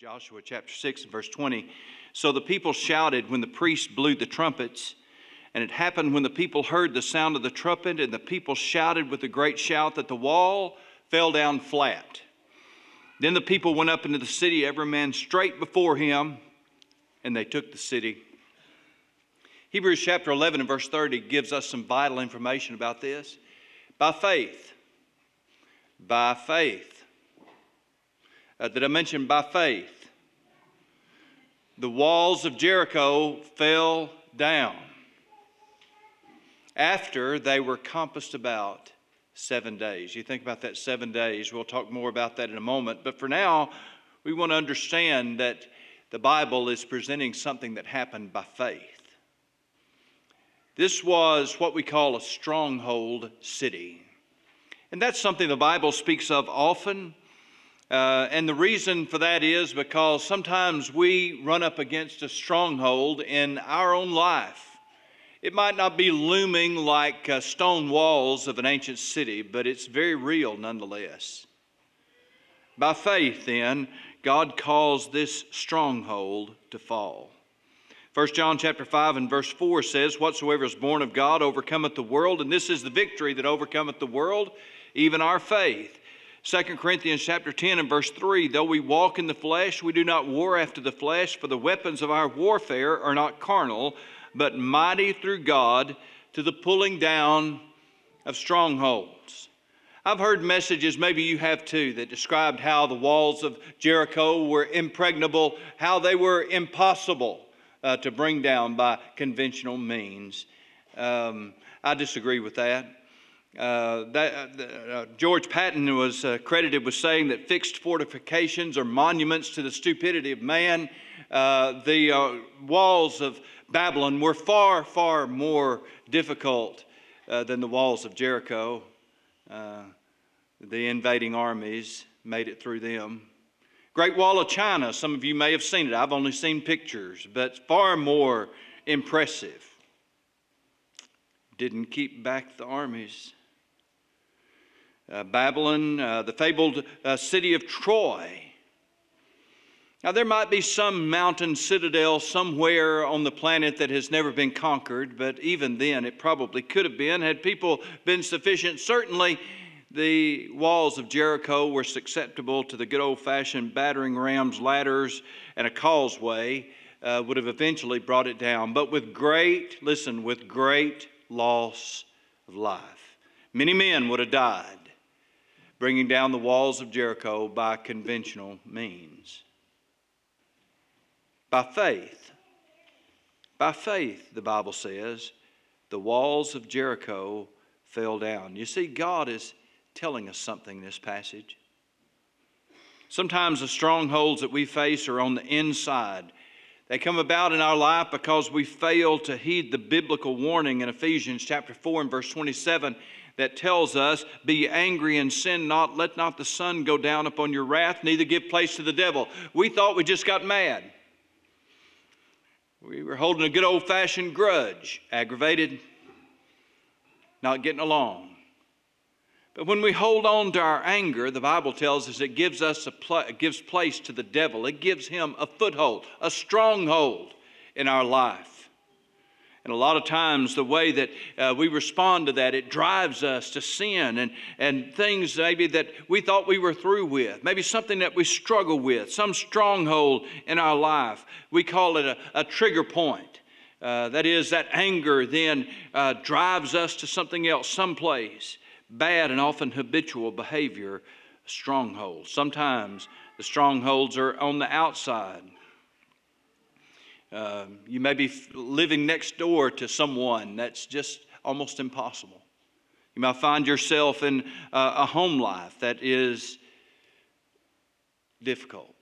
Joshua chapter 6 and verse 20. So the people shouted when the priest blew the trumpets. And it happened when the people heard the sound of the trumpet, and the people shouted with a great shout that the wall fell down flat. Then the people went up into the city, every man straight before him, and they took the city. Hebrews chapter 11 and verse 30 gives us some vital information about this. By faith, by faith, uh, that I mentioned by faith. The walls of Jericho fell down after they were compassed about seven days. You think about that seven days. We'll talk more about that in a moment. But for now, we want to understand that the Bible is presenting something that happened by faith. This was what we call a stronghold city. And that's something the Bible speaks of often. Uh, and the reason for that is because sometimes we run up against a stronghold in our own life. It might not be looming like uh, stone walls of an ancient city, but it's very real nonetheless. By faith, then, God caused this stronghold to fall. 1 John chapter 5 and verse 4 says, Whatsoever is born of God overcometh the world, and this is the victory that overcometh the world, even our faith. 2 Corinthians chapter 10 and verse 3 Though we walk in the flesh, we do not war after the flesh, for the weapons of our warfare are not carnal, but mighty through God to the pulling down of strongholds. I've heard messages, maybe you have too, that described how the walls of Jericho were impregnable, how they were impossible uh, to bring down by conventional means. Um, I disagree with that. Uh, that, uh, uh, George Patton was uh, credited with saying that fixed fortifications are monuments to the stupidity of man. Uh, the uh, walls of Babylon were far, far more difficult than the walls of Jericho. the invading armies made it through them. Great Wall of China, some of you may have seen it. I've only seen pictures, but far more impressive. Didn't keep back the armies. Uh, Babylon, uh, the fabled uh, city of Troy. Now, there might be some mountain citadel somewhere on the planet that has never been conquered, but even then it probably could have been had people been sufficient. Certainly, the walls of Jericho were susceptible to the good old fashioned battering rams, ladders, and a causeway uh, would have eventually brought it down. But with great, listen, with great loss of life. Many men would have died bringing down the walls of Jericho by conventional means. By faith, by faith, the Bible says, the walls of Jericho fell down. You see, God is telling us something in this passage. Sometimes the strongholds that we face are on the inside. They come about in our life because we fail to heed the biblical warning in Ephesians chapter 4 and verse 27 that tells us, Be angry and sin not, let not the sun go down upon your wrath, neither give place to the devil. We thought we just got mad. We were holding a good old fashioned grudge, aggravated, not getting along. But when we hold on to our anger, the Bible tells us it gives us a pl- gives place to the devil. It gives him a foothold, a stronghold in our life. And a lot of times, the way that uh, we respond to that, it drives us to sin and, and things maybe that we thought we were through with, maybe something that we struggle with, some stronghold in our life. We call it a, a trigger point. Uh, that is, that anger then uh, drives us to something else, someplace. Bad and often habitual behavior, strongholds. Sometimes the strongholds are on the outside. Um, you may be living next door to someone that's just almost impossible. You might find yourself in uh, a home life that is difficult.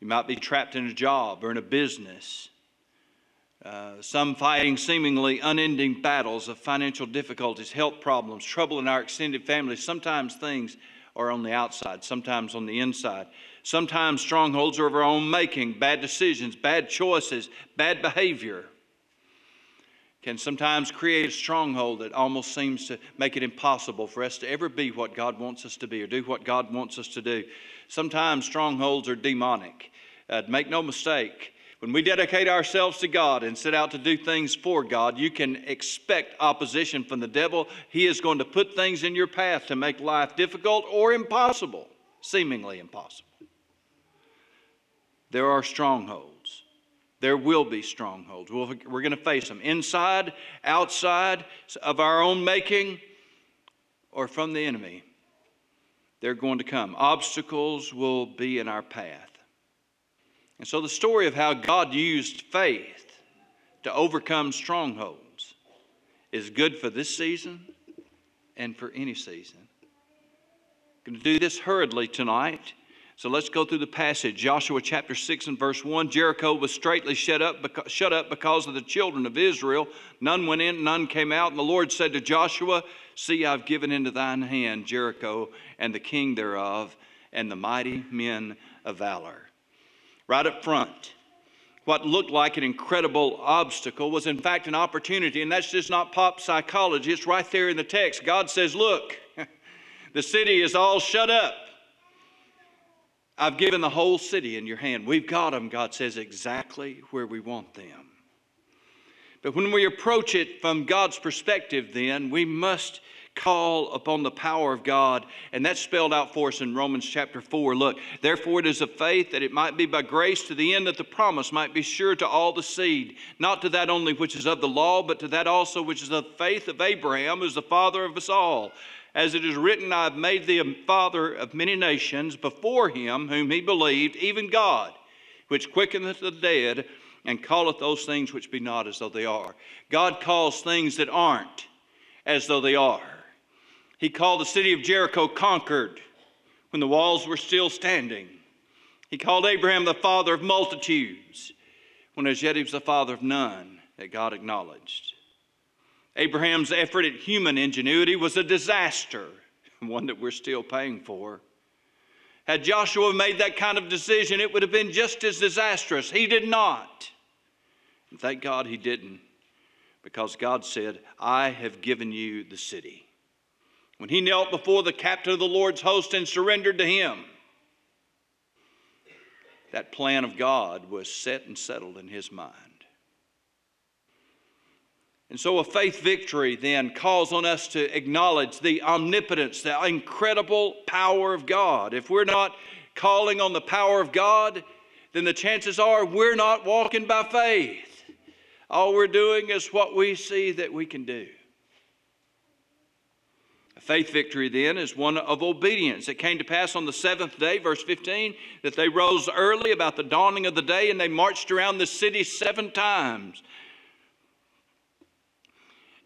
You might be trapped in a job or in a business. Uh, some fighting seemingly unending battles of financial difficulties, health problems, trouble in our extended family. Sometimes things are on the outside, sometimes on the inside. Sometimes strongholds are of our own making, bad decisions, bad choices, bad behavior can sometimes create a stronghold that almost seems to make it impossible for us to ever be what God wants us to be or do what God wants us to do. Sometimes strongholds are demonic. Uh, make no mistake, when we dedicate ourselves to God and set out to do things for God, you can expect opposition from the devil. He is going to put things in your path to make life difficult or impossible, seemingly impossible. There are strongholds. There will be strongholds. we are going to face them inside, outside of our own making, or from the enemy. They're going to come. Obstacles will be in our path. And so the story of how God used faith to overcome strongholds is good for this season and for any season. I'm going to do this hurriedly tonight. So let's go through the passage. Joshua chapter 6 and verse 1. Jericho was straightly shut up, because, shut up because of the children of Israel. None went in, none came out. And the Lord said to Joshua, See, I've given into thine hand Jericho and the king thereof and the mighty men of valor right up front. What looked like an incredible obstacle was, in fact, an opportunity, and that's just not pop psychology. It's right there in the text. God says, Look, the city is all shut up. I've given the whole city in your hand. We've got them, God says, exactly where we want them. But when we approach it from God's perspective, then we must call upon the power of God. And that's spelled out for us in Romans chapter 4. Look, therefore it is of faith that it might be by grace to the end that the promise might be sure to all the seed, not to that only which is of the law, but to that also which is of faith of Abraham, who is the father of us all. As it is written, I have made thee a father of many nations before him whom he believed, even God, which quickeneth the dead and calleth those things which be not as though they are. God calls things that aren't as though they are. He called the city of Jericho conquered when the walls were still standing. He called Abraham the father of multitudes when as yet he was the father of none that God acknowledged. Abraham's effort at human ingenuity was a disaster, one that we're still paying for. Had Joshua made that kind of decision, it would have been just as disastrous. He did not. And thank God he didn't, because God said, I have given you the city when he knelt before the captain of the Lord's host and surrendered to him. That plan of God was set and settled in his mind. And so, a faith victory then calls on us to acknowledge the omnipotence, the incredible power of God. If we're not calling on the power of God, then the chances are we're not walking by faith. All we're doing is what we see that we can do. A faith victory then is one of obedience. It came to pass on the seventh day, verse 15, that they rose early about the dawning of the day and they marched around the city seven times.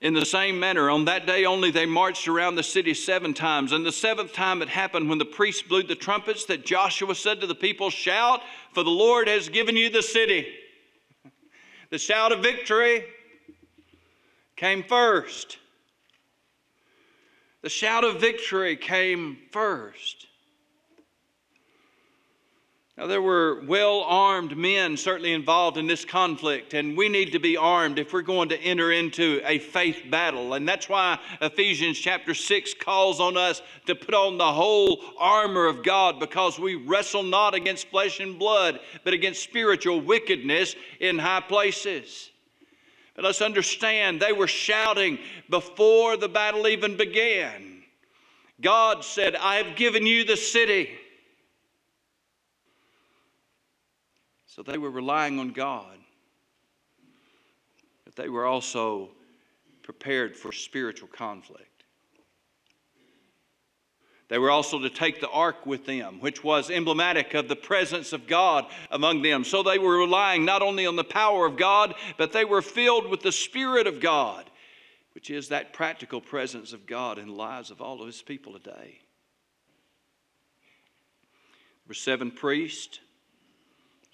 In the same manner, on that day only they marched around the city seven times. And the seventh time it happened when the priests blew the trumpets that Joshua said to the people, Shout, for the Lord has given you the city. The shout of victory came first. The shout of victory came first. Now, there were well armed men certainly involved in this conflict, and we need to be armed if we're going to enter into a faith battle. And that's why Ephesians chapter 6 calls on us to put on the whole armor of God because we wrestle not against flesh and blood, but against spiritual wickedness in high places. But let's understand, they were shouting before the battle even began. God said, I have given you the city. So they were relying on God. But they were also prepared for spiritual conflict. They were also to take the ark with them, which was emblematic of the presence of God among them. So they were relying not only on the power of God, but they were filled with the Spirit of God, which is that practical presence of God in the lives of all of His people today. There were seven priests.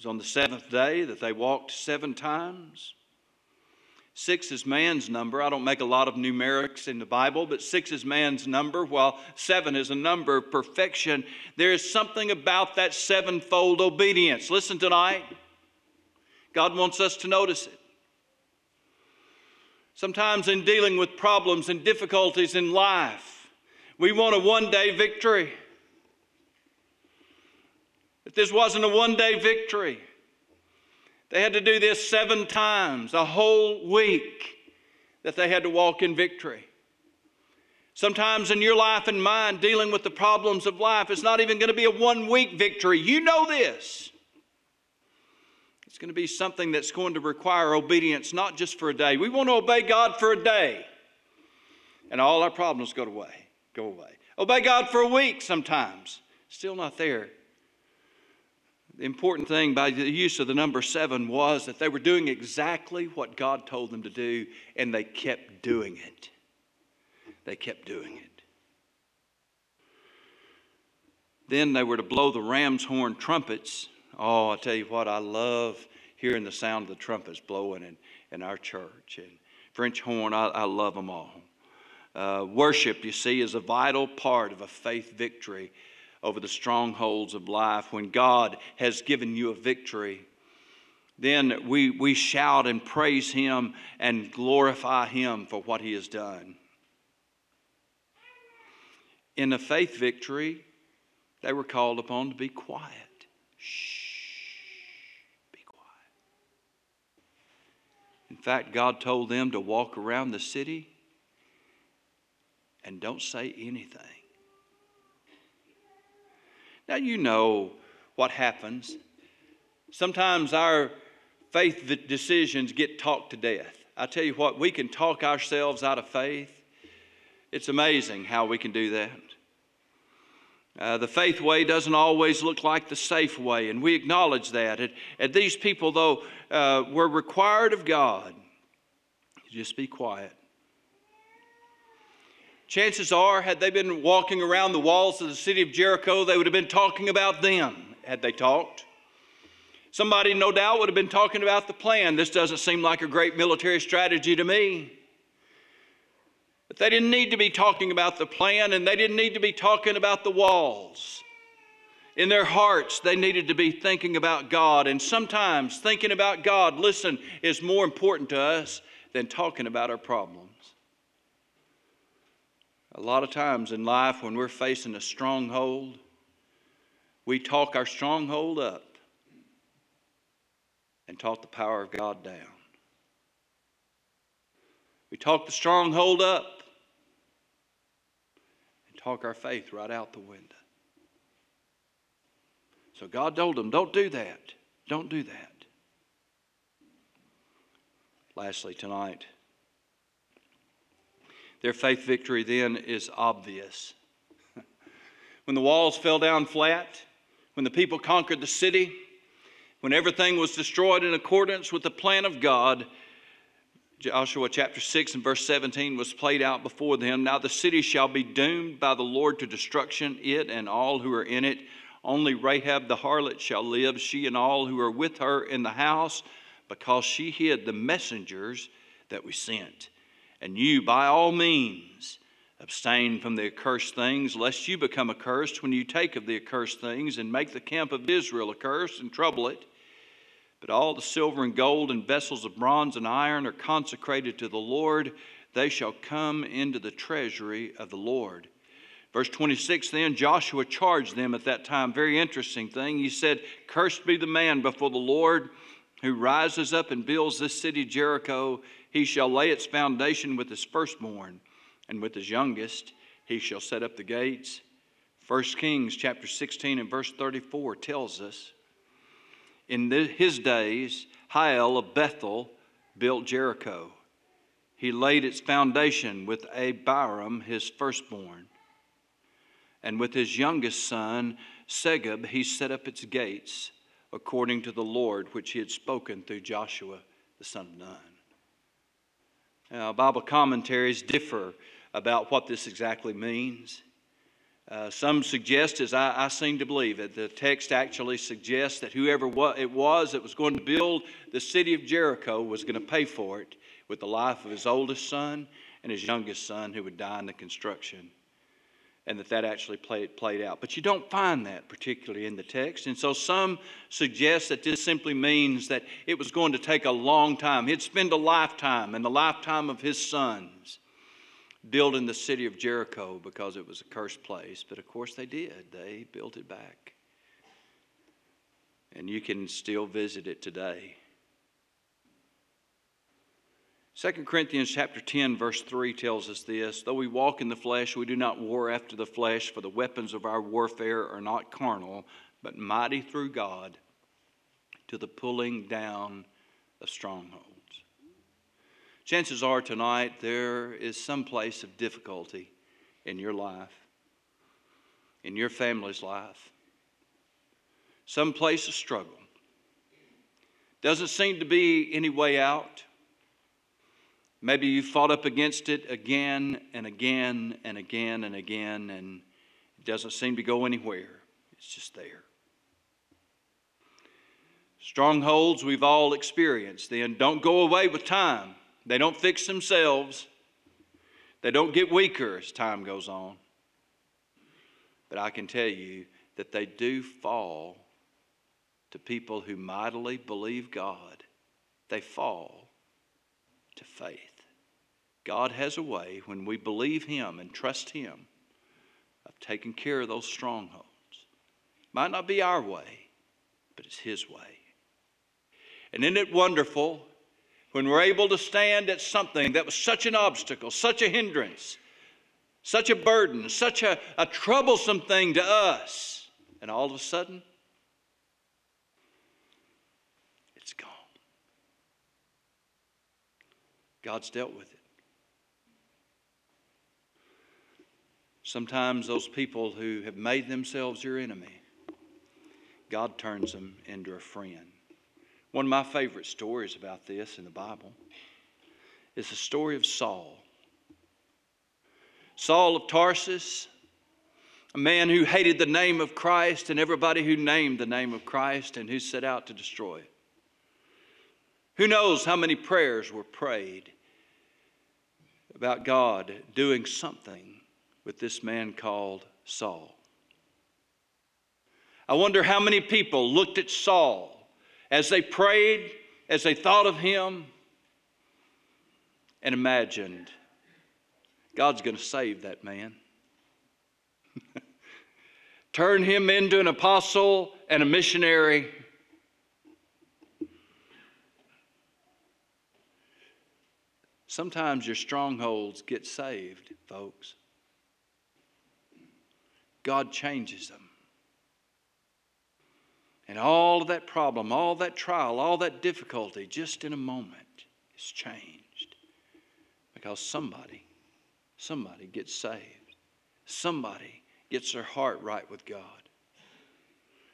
Was on the seventh day that they walked seven times. Six is man's number. I don't make a lot of numerics in the Bible, but six is man's number, while seven is a number of perfection. There is something about that sevenfold obedience. Listen tonight. God wants us to notice it. Sometimes, in dealing with problems and difficulties in life, we want a one day victory. That this wasn't a one day victory. They had to do this seven times, a whole week, that they had to walk in victory. Sometimes in your life and mine, dealing with the problems of life, it's not even going to be a one week victory. You know this. It's going to be something that's going to require obedience, not just for a day. We want to obey God for a day, and all our problems go away. Go away. Obey God for a week sometimes. Still not there. The important thing by the use of the number seven was that they were doing exactly what God told them to do, and they kept doing it. They kept doing it. Then they were to blow the ram's horn trumpets. Oh, I tell you what, I love hearing the sound of the trumpets blowing in, in our church. And French horn, I, I love them all. Uh, worship, you see, is a vital part of a faith victory over the strongholds of life. When God has given you a victory, then we, we shout and praise Him and glorify Him for what He has done. In a faith victory, they were called upon to be quiet. Shh, be quiet. In fact, God told them to walk around the city and don't say anything. Now, you know what happens. Sometimes our faith decisions get talked to death. I tell you what, we can talk ourselves out of faith. It's amazing how we can do that. Uh, the faith way doesn't always look like the safe way, and we acknowledge that. And, these people, though, uh, were required of God just be quiet. Chances are, had they been walking around the walls of the city of Jericho, they would have been talking about them had they talked. Somebody, no doubt, would have been talking about the plan. This doesn't seem like a great military strategy to me. But they didn't need to be talking about the plan and they didn't need to be talking about the walls. In their hearts, they needed to be thinking about God. And sometimes thinking about God, listen, is more important to us than talking about our problems. A lot of times in life, when we're facing a stronghold, we talk our stronghold up and talk the power of God down. We talk the stronghold up and talk our faith right out the window. So God told them, don't do that. Don't do that. Lastly, tonight, their faith victory then is obvious. when the walls fell down flat, when the people conquered the city, when everything was destroyed in accordance with the plan of God, Joshua chapter 6 and verse 17 was played out before them. Now the city shall be doomed by the Lord to destruction, it and all who are in it. Only Rahab the harlot shall live, she and all who are with her in the house, because she hid the messengers that we sent. And you, by all means, abstain from the accursed things, lest you become accursed when you take of the accursed things and make the camp of Israel accursed and trouble it. But all the silver and gold and vessels of bronze and iron are consecrated to the Lord. They shall come into the treasury of the Lord. Verse 26 Then Joshua charged them at that time. Very interesting thing. He said, Cursed be the man before the Lord who rises up and builds this city Jericho he shall lay its foundation with his firstborn, and with his youngest he shall set up the gates. 1 Kings chapter 16 and verse 34 tells us In the, his days, Hiel of Bethel built Jericho. He laid its foundation with Abiram, his firstborn. And with his youngest son, Segub, he set up its gates according to the Lord which he had spoken through Joshua, the son of Nun. Now, Bible commentaries differ about what this exactly means. Uh, some suggest, as I, I, seem to believe, that the text actually suggests that whoever it was that was going to build the city of Jericho was going to pay for it with the life of his oldest son and his youngest son who would die in the construction and that that actually played, played out. But you don't find that particularly in the text. And so some suggest that this simply means that it was going to take a long time. He'd spend a lifetime and the lifetime of his sons building the city of Jericho because it was a cursed place. But of course they did, they built it back. And you can still visit it today. 2 Corinthians chapter 10 verse 3 tells us this, though we walk in the flesh, we do not war after the flesh, for the weapons of our warfare are not carnal, but mighty through God to the pulling down of strongholds. Chances are tonight there is some place of difficulty in your life, in your family's life, some place of struggle. Doesn't seem to be any way out. Maybe you fought up against it again and again and again and again, and it doesn't seem to go anywhere. It's just there. Strongholds we've all experienced, then don't go away with time. They don't fix themselves, they don't get weaker as time goes on. But I can tell you that they do fall to people who mightily believe God. They fall to faith. God has a way when we believe Him and trust Him of taking care of those strongholds. Might not be our way, but it's His way. And isn't it wonderful when we're able to stand at something that was such an obstacle, such a hindrance, such a burden, such a, a troublesome thing to us, and all of a sudden, it's gone. God's dealt with it. Sometimes those people who have made themselves your enemy, God turns them into a friend. One of my favorite stories about this in the Bible is the story of Saul. Saul of Tarsus, a man who hated the name of Christ and everybody who named the name of Christ and who set out to destroy it. Who knows how many prayers were prayed about God doing something with this man called Saul. I wonder how many people looked at Saul as they prayed, as they thought of him, and imagined God's going to save that man. Turn him into an apostle and a missionary. Sometimes your strongholds get saved, folks. God changes them. And all of that problem, all that trial, all that difficulty, just in a moment is changed. Because somebody, somebody gets saved. Somebody gets their heart right with God.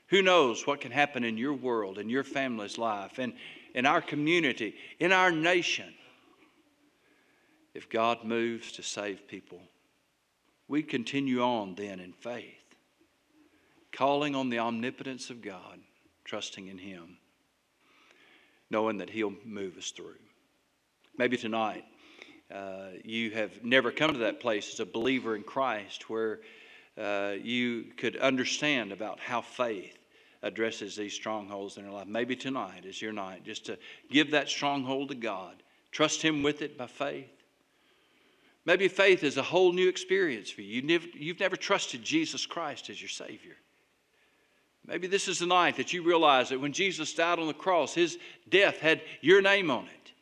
Who knows what can happen in your world, in your family's life, and in our community, in our nation, if God moves to save people we continue on then in faith, calling on the omnipotence of God, trusting in Him, knowing that He'll move us through. Maybe tonight uh, you have never come to that place as a believer in Christ where uh, you could understand about how faith addresses these strongholds in your life. Maybe tonight is your night just to give that stronghold to God, trust Him with it by faith Maybe faith is a whole new experience for you. You've never, you've never trusted Jesus Christ as your Savior. Maybe this is the night that you realize that when Jesus died on the cross, his death had your name on it.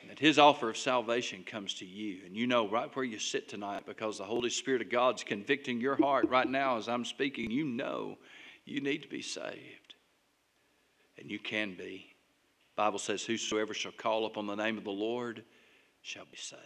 And that his offer of salvation comes to you. And you know right where you sit tonight because the Holy Spirit of God's convicting your heart right now as I'm speaking. You know you need to be saved. And you can be. The Bible says, Whosoever shall call upon the name of the Lord shall be saved.